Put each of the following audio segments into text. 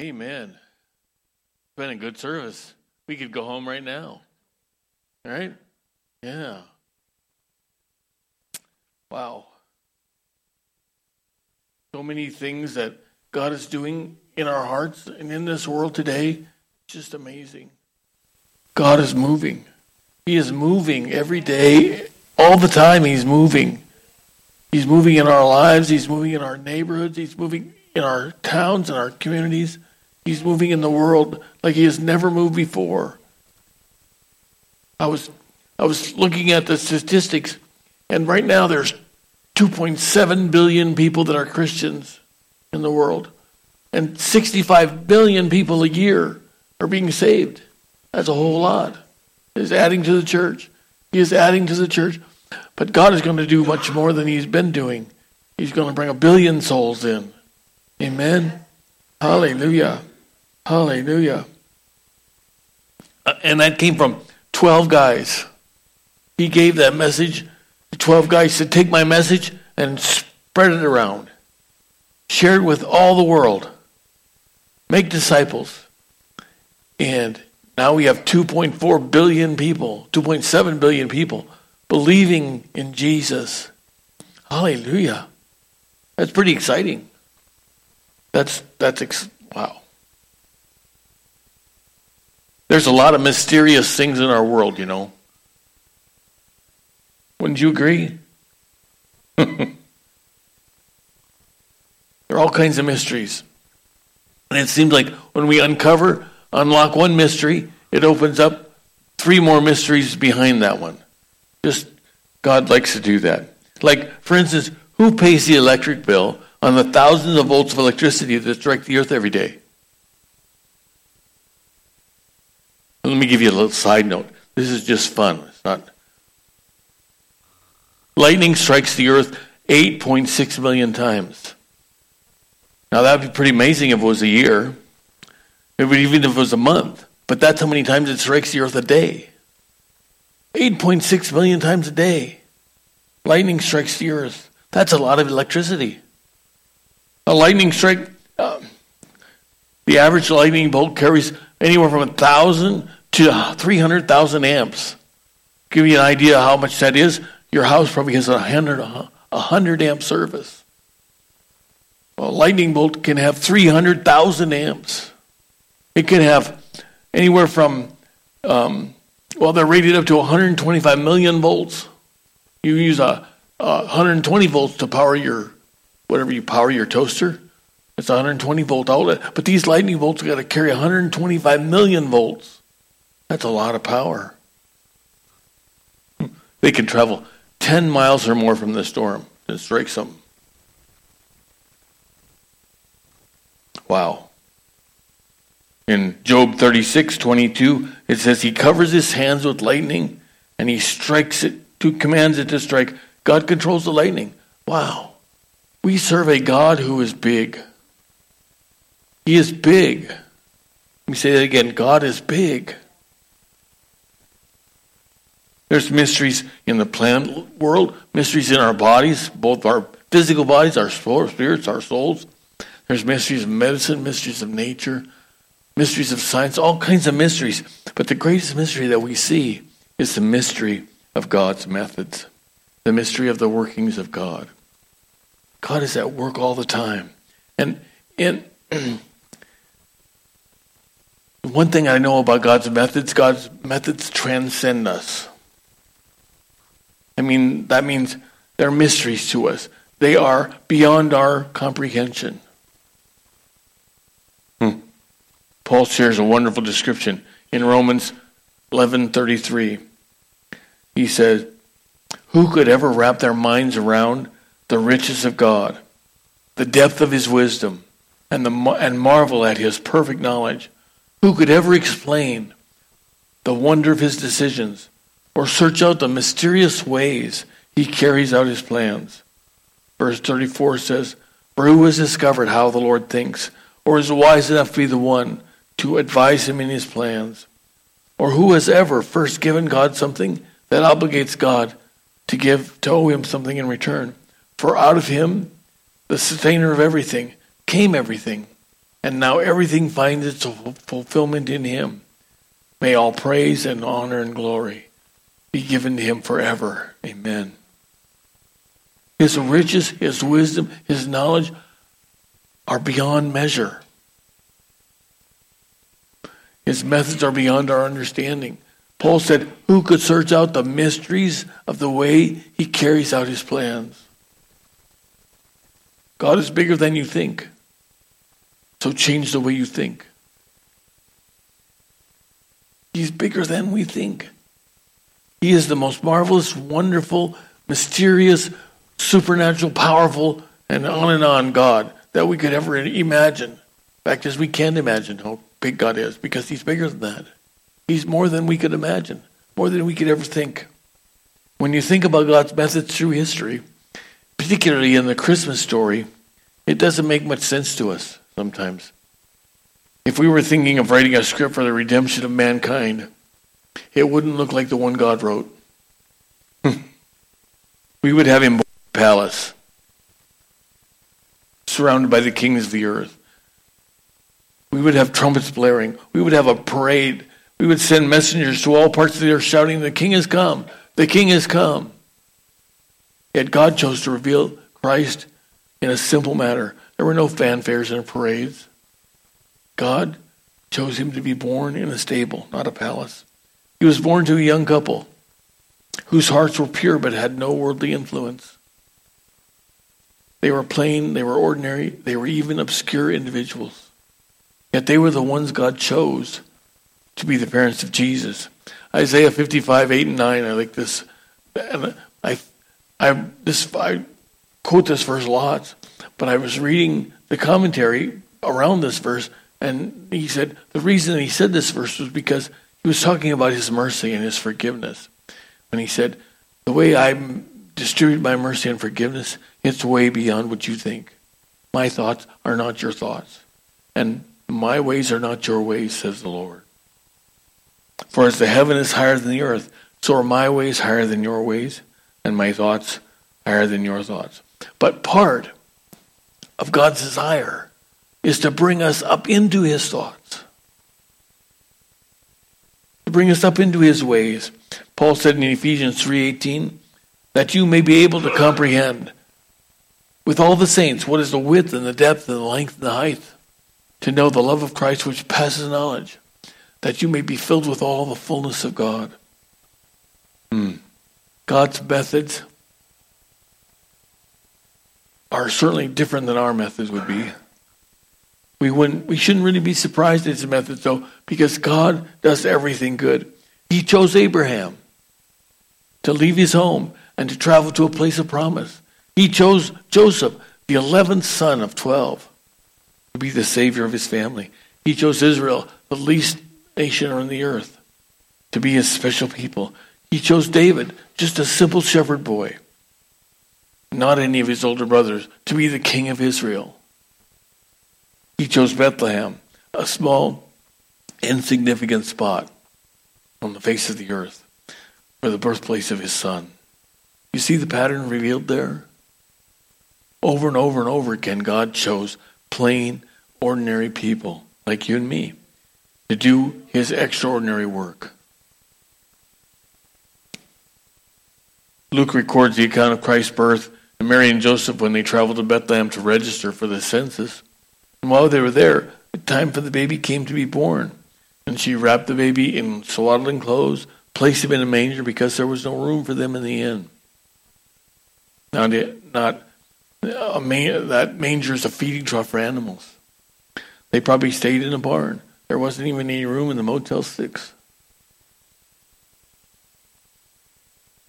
Amen. It's been a good service. We could go home right now. All right? Yeah. Wow. So many things that God is doing in our hearts and in this world today. Just amazing. God is moving. He is moving every day, all the time. He's moving. He's moving in our lives. He's moving in our neighborhoods. He's moving in our towns and our communities. He's moving in the world like he has never moved before. I was I was looking at the statistics, and right now there's 2.7 billion people that are Christians in the world, and 65 billion people a year are being saved. That's a whole lot. He's adding to the church. He is adding to the church. But God is going to do much more than He's been doing. He's going to bring a billion souls in. Amen. Hallelujah. Hallelujah. Uh, and that came from 12 guys. He gave that message. The 12 guys said, Take my message and spread it around. Share it with all the world. Make disciples. And now we have 2.4 billion people, 2.7 billion people believing in Jesus. Hallelujah. That's pretty exciting. That's that's ex- wow. There's a lot of mysterious things in our world, you know. Wouldn't you agree? there are all kinds of mysteries. And it seems like when we uncover, unlock one mystery, it opens up three more mysteries behind that one. Just God likes to do that. Like, for instance, who pays the electric bill on the thousands of volts of electricity that strike the earth every day? Let me give you a little side note. This is just fun. It's not. Lightning strikes the earth 8.6 million times. Now, that would be pretty amazing if it was a year, even if it was a month. But that's how many times it strikes the earth a day. 8.6 million times a day. Lightning strikes the earth. That's a lot of electricity. A lightning strike, uh, the average lightning bolt carries anywhere from 1,000 to 300,000 amps. Give you an idea how much that is. Your house probably has a 100, a 100 amp service. A lightning bolt can have 300,000 amps. It can have anywhere from um, well, they're rated up to 125 million volts. You use a, a 120 volts to power your whatever you power your toaster. It's a 120 volt outlet, but these lightning bolts got to carry 125 million volts. That's a lot of power. They can travel 10 miles or more from the storm and strike them. Wow. In Job 36, 22, it says he covers his hands with lightning and he strikes it, to, commands it to strike. God controls the lightning. Wow. We serve a God who is big. He is big. Let me say that again. God is big. There's mysteries in the plant world, mysteries in our bodies, both our physical bodies, our spirits, our souls. There's mysteries of medicine, mysteries of nature, mysteries of science, all kinds of mysteries. But the greatest mystery that we see is the mystery of God's methods, the mystery of the workings of God. God is at work all the time. And, and one thing I know about God's methods, God's methods transcend us. I mean, that means they're mysteries to us. They are beyond our comprehension. Hmm. Paul shares a wonderful description in Romans 11:33. He says, "Who could ever wrap their minds around the riches of God, the depth of his wisdom, and the and marvel at his perfect knowledge? Who could ever explain the wonder of his decisions or search out the mysterious ways he carries out his plans?" Verse 34 says, "For who has discovered how the Lord thinks, or is wise enough to be the one to advise him in his plans? Or who has ever first given God something that obligates God to give to owe him something in return? For out of him, the sustainer of everything, came everything. and now everything finds its fulfillment in him. May all praise and honor and glory be given to him forever. Amen. His riches, his wisdom, his knowledge are beyond measure. His methods are beyond our understanding. Paul said, Who could search out the mysteries of the way he carries out his plans? God is bigger than you think. So change the way you think. He's bigger than we think. He is the most marvelous, wonderful, mysterious, supernatural, powerful, and on and on God that we could ever imagine. In fact, as we can imagine how big God is, because He's bigger than that. He's more than we could imagine, more than we could ever think. When you think about God's methods through history, particularly in the Christmas story, it doesn't make much sense to us sometimes. If we were thinking of writing a script for the redemption of mankind, it wouldn't look like the one God wrote. Hmm. we would have him born in a palace, surrounded by the kings of the earth. We would have trumpets blaring. We would have a parade. We would send messengers to all parts of the earth shouting, The king has come! The king has come! Yet God chose to reveal Christ in a simple manner. There were no fanfares and parades. God chose him to be born in a stable, not a palace. He was born to a young couple whose hearts were pure but had no worldly influence. They were plain, they were ordinary, they were even obscure individuals. Yet they were the ones God chose to be the parents of Jesus. Isaiah 55, 8 and 9, I like this. And I, I, this, I quote this verse a lot, but I was reading the commentary around this verse, and he said the reason he said this verse was because he was talking about his mercy and his forgiveness. When he said, The way I distribute my mercy and forgiveness, it's way beyond what you think. My thoughts are not your thoughts, and my ways are not your ways, says the Lord. For as the heaven is higher than the earth, so are my ways higher than your ways, and my thoughts higher than your thoughts. But part of God's desire is to bring us up into his thoughts, bring us up into his ways. Paul said in Ephesians 3:18 that you may be able to comprehend with all the saints what is the width and the depth and the length and the height, to know the love of Christ which passes knowledge, that you may be filled with all the fullness of God. Hmm. God's methods are certainly different than our methods would be. We wouldn't we shouldn't really be surprised at his methods though, because God does everything good. He chose Abraham to leave his home and to travel to a place of promise. He chose Joseph, the eleventh son of twelve, to be the savior of his family. He chose Israel, the least nation on the earth, to be his special people. He chose David, just a simple shepherd boy not any of his older brothers, to be the king of Israel. He chose Bethlehem, a small, insignificant spot on the face of the earth for the birthplace of his son. You see the pattern revealed there? Over and over and over again, God chose plain, ordinary people like you and me to do his extraordinary work. Luke records the account of Christ's birth and Mary and Joseph when they traveled to Bethlehem to register for the census. And while they were there, the time for the baby came to be born. And she wrapped the baby in swaddling clothes, placed him in a manger because there was no room for them in the inn. Not, not a man, that manger is a feeding trough for animals. They probably stayed in a barn. There wasn't even any room in the Motel 6.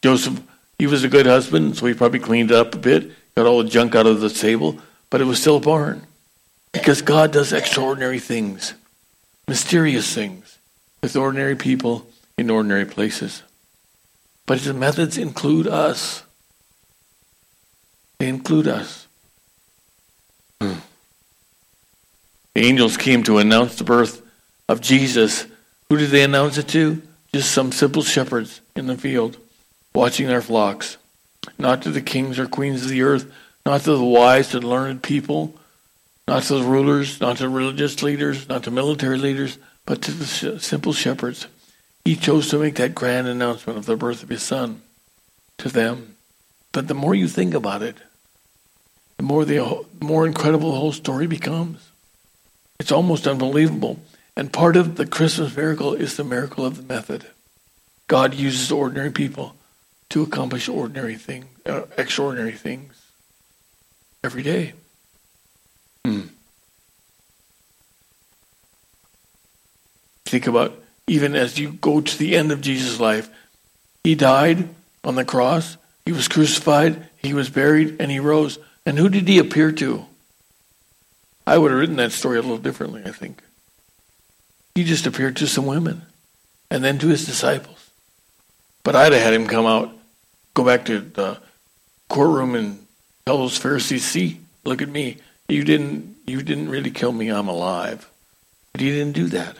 Joseph he was a good husband, so he probably cleaned up a bit, got all the junk out of the table, but it was still a barn. Because God does extraordinary things, mysterious things, with ordinary people in ordinary places. But his methods include us. They include us. Hmm. The angels came to announce the birth of Jesus. Who did they announce it to? Just some simple shepherds in the field watching their flocks, not to the kings or queens of the earth, not to the wise and learned people, not to the rulers, not to the religious leaders, not to military leaders, but to the simple shepherds. He chose to make that grand announcement of the birth of his son to them. But the more you think about it, the more the more incredible the whole story becomes. It's almost unbelievable. And part of the Christmas miracle is the miracle of the method. God uses ordinary people to accomplish ordinary things, uh, extraordinary things every day. Hmm. Think about even as you go to the end of Jesus' life, he died on the cross, he was crucified, he was buried, and he rose. And who did he appear to? I would have written that story a little differently, I think. He just appeared to some women and then to his disciples. But I'd have had him come out, go back to the courtroom and tell those Pharisees, see, look at me. You didn't you didn't really kill me, I'm alive. But he didn't do that.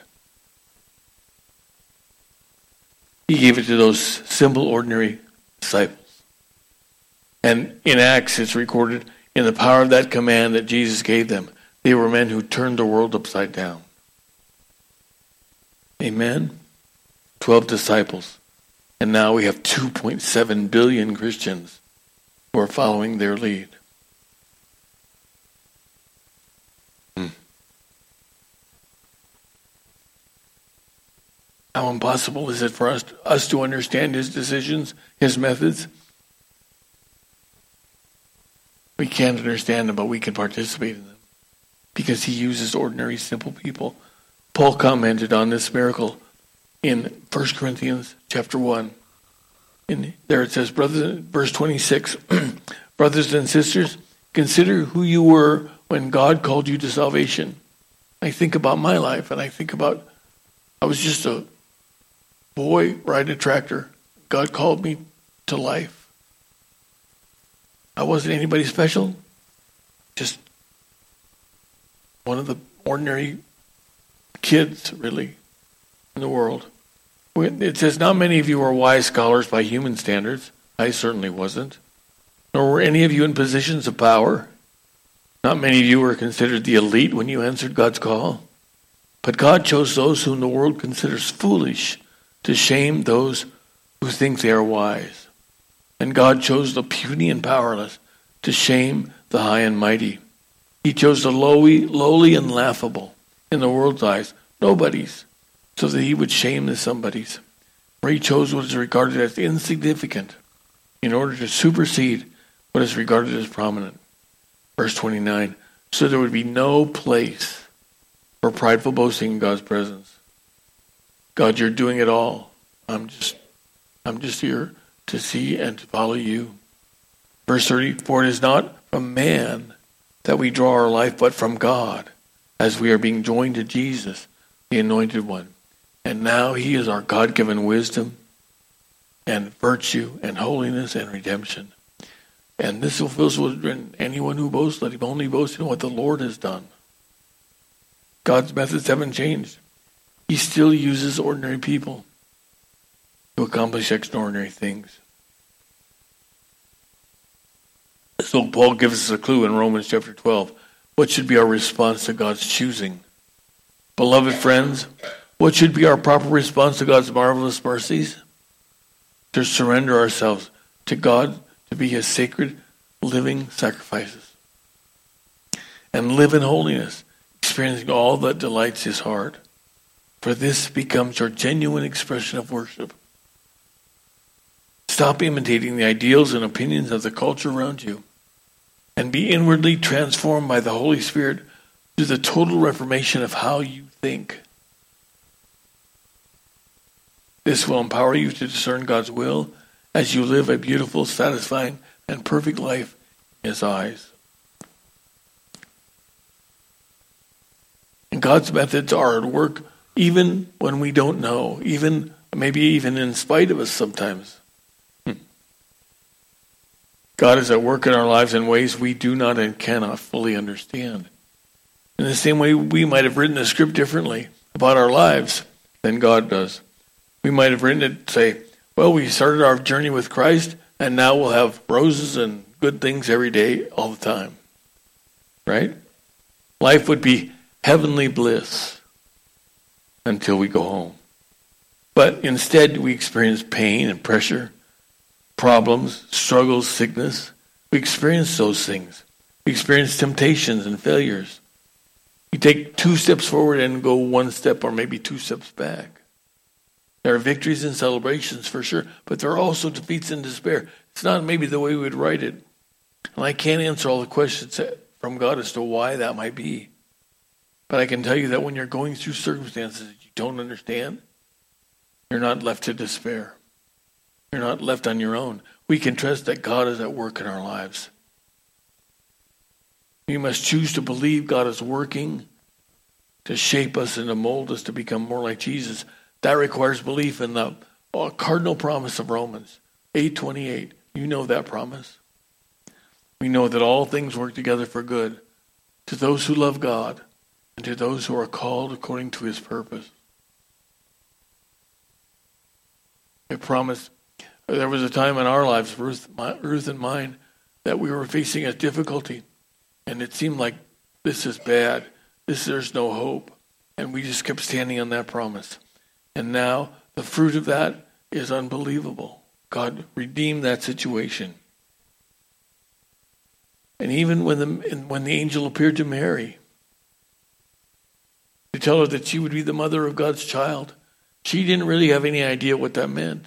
He gave it to those simple, ordinary disciples. And in Acts, it's recorded in the power of that command that Jesus gave them. They were men who turned the world upside down. Amen? Twelve disciples. And now we have 2.7 billion Christians who are following their lead. How impossible is it for us, us to understand his decisions, his methods? We can't understand them, but we can participate in them because he uses ordinary, simple people. Paul commented on this miracle in 1 Corinthians chapter 1. In there it says, brothers, verse 26, brothers and sisters, consider who you were when God called you to salvation. I think about my life and I think about I was just a boy riding a tractor. God called me to life. I wasn't anybody special, just one of the ordinary kids, really, in the world. It says, Not many of you are wise scholars by human standards. I certainly wasn't. Nor were any of you in positions of power. Not many of you were considered the elite when you answered God's call. But God chose those whom the world considers foolish to shame those who think they are wise. And God chose the puny and powerless to shame the high and mighty. He chose the lowly, lowly and laughable in the world's eyes, nobodies, so that he would shame the somebodies. For he chose what is regarded as insignificant in order to supersede what is regarded as prominent. Verse 29 So there would be no place for prideful boasting in God's presence. God, you're doing it all. I'm just I'm just here to see and to follow you. Verse 30 For it is not from man that we draw our life, but from God, as we are being joined to Jesus, the Anointed One. And now He is our God given wisdom and virtue and holiness and redemption. And this fulfills what anyone who boasts, let him only boast in what the Lord has done. God's methods haven't changed. He still uses ordinary people to accomplish extraordinary things. So Paul gives us a clue in Romans chapter 12. What should be our response to God's choosing? Beloved friends, what should be our proper response to God's marvelous mercies? To surrender ourselves to God to be his sacred living sacrifices and live in holiness, experiencing all that delights his heart. For this becomes your genuine expression of worship. Stop imitating the ideals and opinions of the culture around you and be inwardly transformed by the Holy Spirit to the total reformation of how you think. This will empower you to discern God's will as you live a beautiful, satisfying, and perfect life in His eyes. And God's methods are at work even when we don't know, even maybe even in spite of us sometimes. Hmm. God is at work in our lives in ways we do not and cannot fully understand. In the same way, we might have written the script differently about our lives than God does. We might have written it, say, well, we started our journey with Christ, and now we'll have roses and good things every day, all the time. Right? Life would be heavenly bliss until we go home. But instead, we experience pain and pressure, problems, struggles, sickness. We experience those things. We experience temptations and failures. We take two steps forward and go one step or maybe two steps back. There are victories and celebrations for sure, but there are also defeats and despair. It's not maybe the way we would write it. And I can't answer all the questions from God as to why that might be. But I can tell you that when you're going through circumstances don't understand, you're not left to despair. You're not left on your own. We can trust that God is at work in our lives. We must choose to believe God is working to shape us and to mold us to become more like Jesus. That requires belief in the uh, cardinal promise of Romans 8:28. You know that promise. We know that all things work together for good to those who love God and to those who are called according to his purpose. I promise there was a time in our lives, Ruth, my, Ruth and mine, that we were facing a difficulty, and it seemed like this is bad. This there's no hope, and we just kept standing on that promise. And now the fruit of that is unbelievable. God redeemed that situation. And even when the when the angel appeared to Mary to tell her that she would be the mother of God's child, she didn't really have any idea what that meant.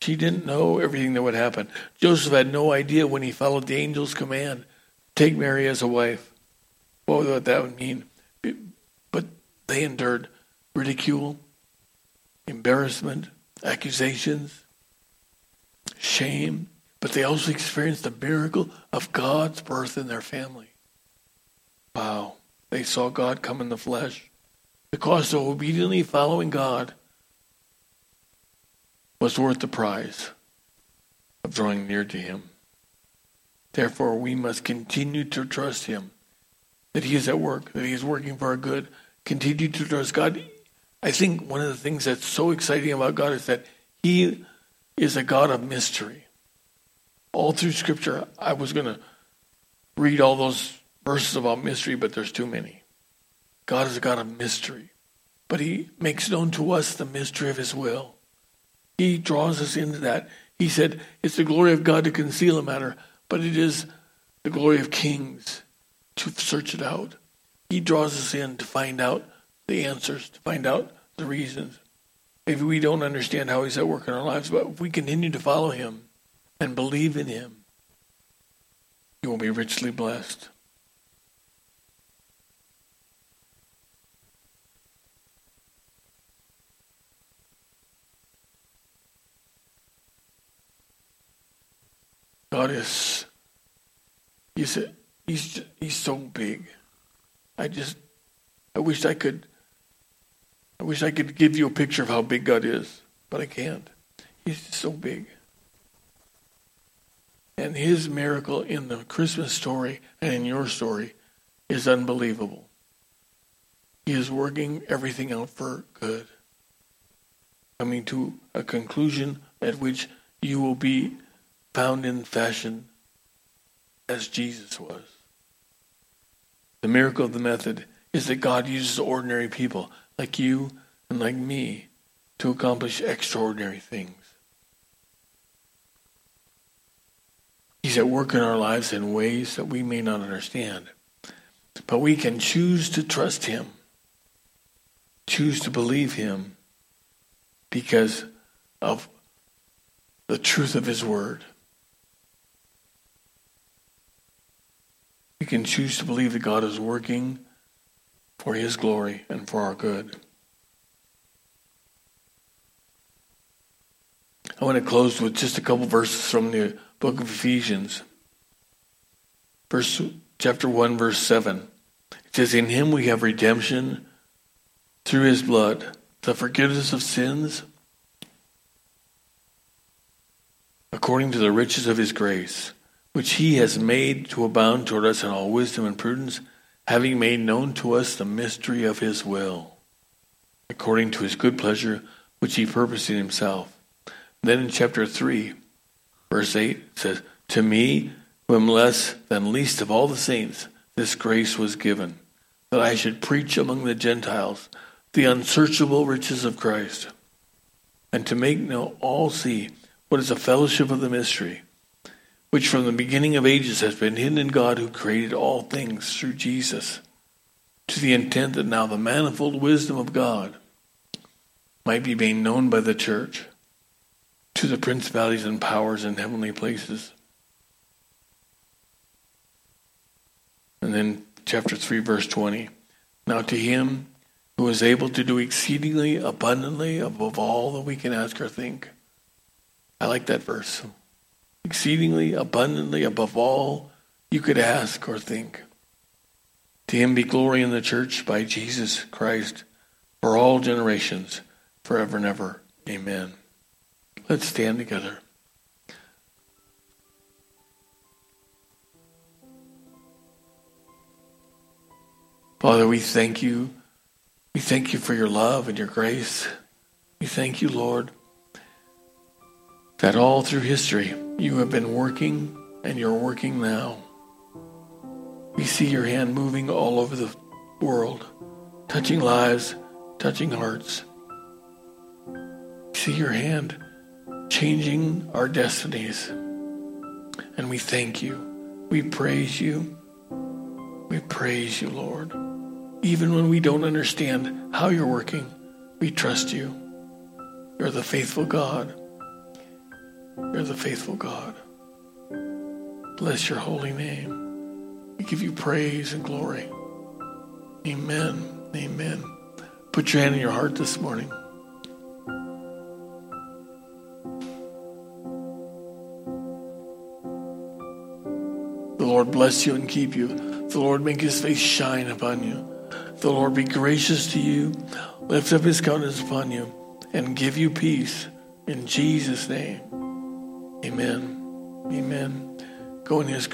She didn't know everything that would happen. Joseph had no idea when he followed the angel's command, take Mary as a wife, what would that mean. But they endured ridicule, embarrassment, accusations, shame, but they also experienced the miracle of God's birth in their family. Wow. They saw God come in the flesh. The cost of obediently following God was worth the prize of drawing near to Him. Therefore, we must continue to trust Him that He is at work, that He is working for our good. Continue to trust God. I think one of the things that's so exciting about God is that He is a God of mystery. All through Scripture, I was going to read all those verses about mystery, but there's too many. God is a God of mystery, but He makes known to us the mystery of His will. He draws us into that. He said, It's the glory of God to conceal a matter, but it is the glory of kings to search it out. He draws us in to find out the answers, to find out the reasons. Maybe we don't understand how He's at work in our lives, but if we continue to follow Him and believe in Him, you will be richly blessed. God is, he's, he's, he's so big. I just, I wish I could, I wish I could give you a picture of how big God is, but I can't. He's so big. And his miracle in the Christmas story and in your story is unbelievable. He is working everything out for good, coming to a conclusion at which you will be found in fashion as Jesus was. The miracle of the method is that God uses ordinary people like you and like me to accomplish extraordinary things. He's at work in our lives in ways that we may not understand. But we can choose to trust Him, choose to believe Him because of the truth of His Word. We can choose to believe that God is working for His glory and for our good. I want to close with just a couple verses from the book of Ephesians. Verse chapter 1 verse 7. It says in him we have redemption through his blood, the forgiveness of sins according to the riches of his grace which he has made to abound toward us in all wisdom and prudence, having made known to us the mystery of his will, according to his good pleasure, which he purposed in himself. Then in chapter 3, verse 8, it says, To me, who am less than least of all the saints, this grace was given, that I should preach among the Gentiles the unsearchable riches of Christ, and to make know all see what is the fellowship of the mystery, which from the beginning of ages has been hidden in God who created all things through Jesus, to the intent that now the manifold wisdom of God might be made known by the church to the principalities and powers in heavenly places. And then chapter 3, verse 20. Now to him who is able to do exceedingly abundantly above all that we can ask or think. I like that verse. Exceedingly abundantly above all you could ask or think. To him be glory in the church by Jesus Christ for all generations, forever and ever. Amen. Let's stand together. Father, we thank you. We thank you for your love and your grace. We thank you, Lord, that all through history you have been working and you're working now. We see your hand moving all over the world, touching lives, touching hearts. We see your hand changing our destinies. And we thank you. We praise you. We praise you, Lord. Even when we don't understand how you're working, we trust you. You're the faithful God. You're the faithful God. Bless your holy name. We give you praise and glory. Amen. Amen. Put your hand in your heart this morning. The Lord bless you and keep you. The Lord make his face shine upon you. The Lord be gracious to you, lift up his countenance upon you, and give you peace. In Jesus' name. Amen. Amen. Go in his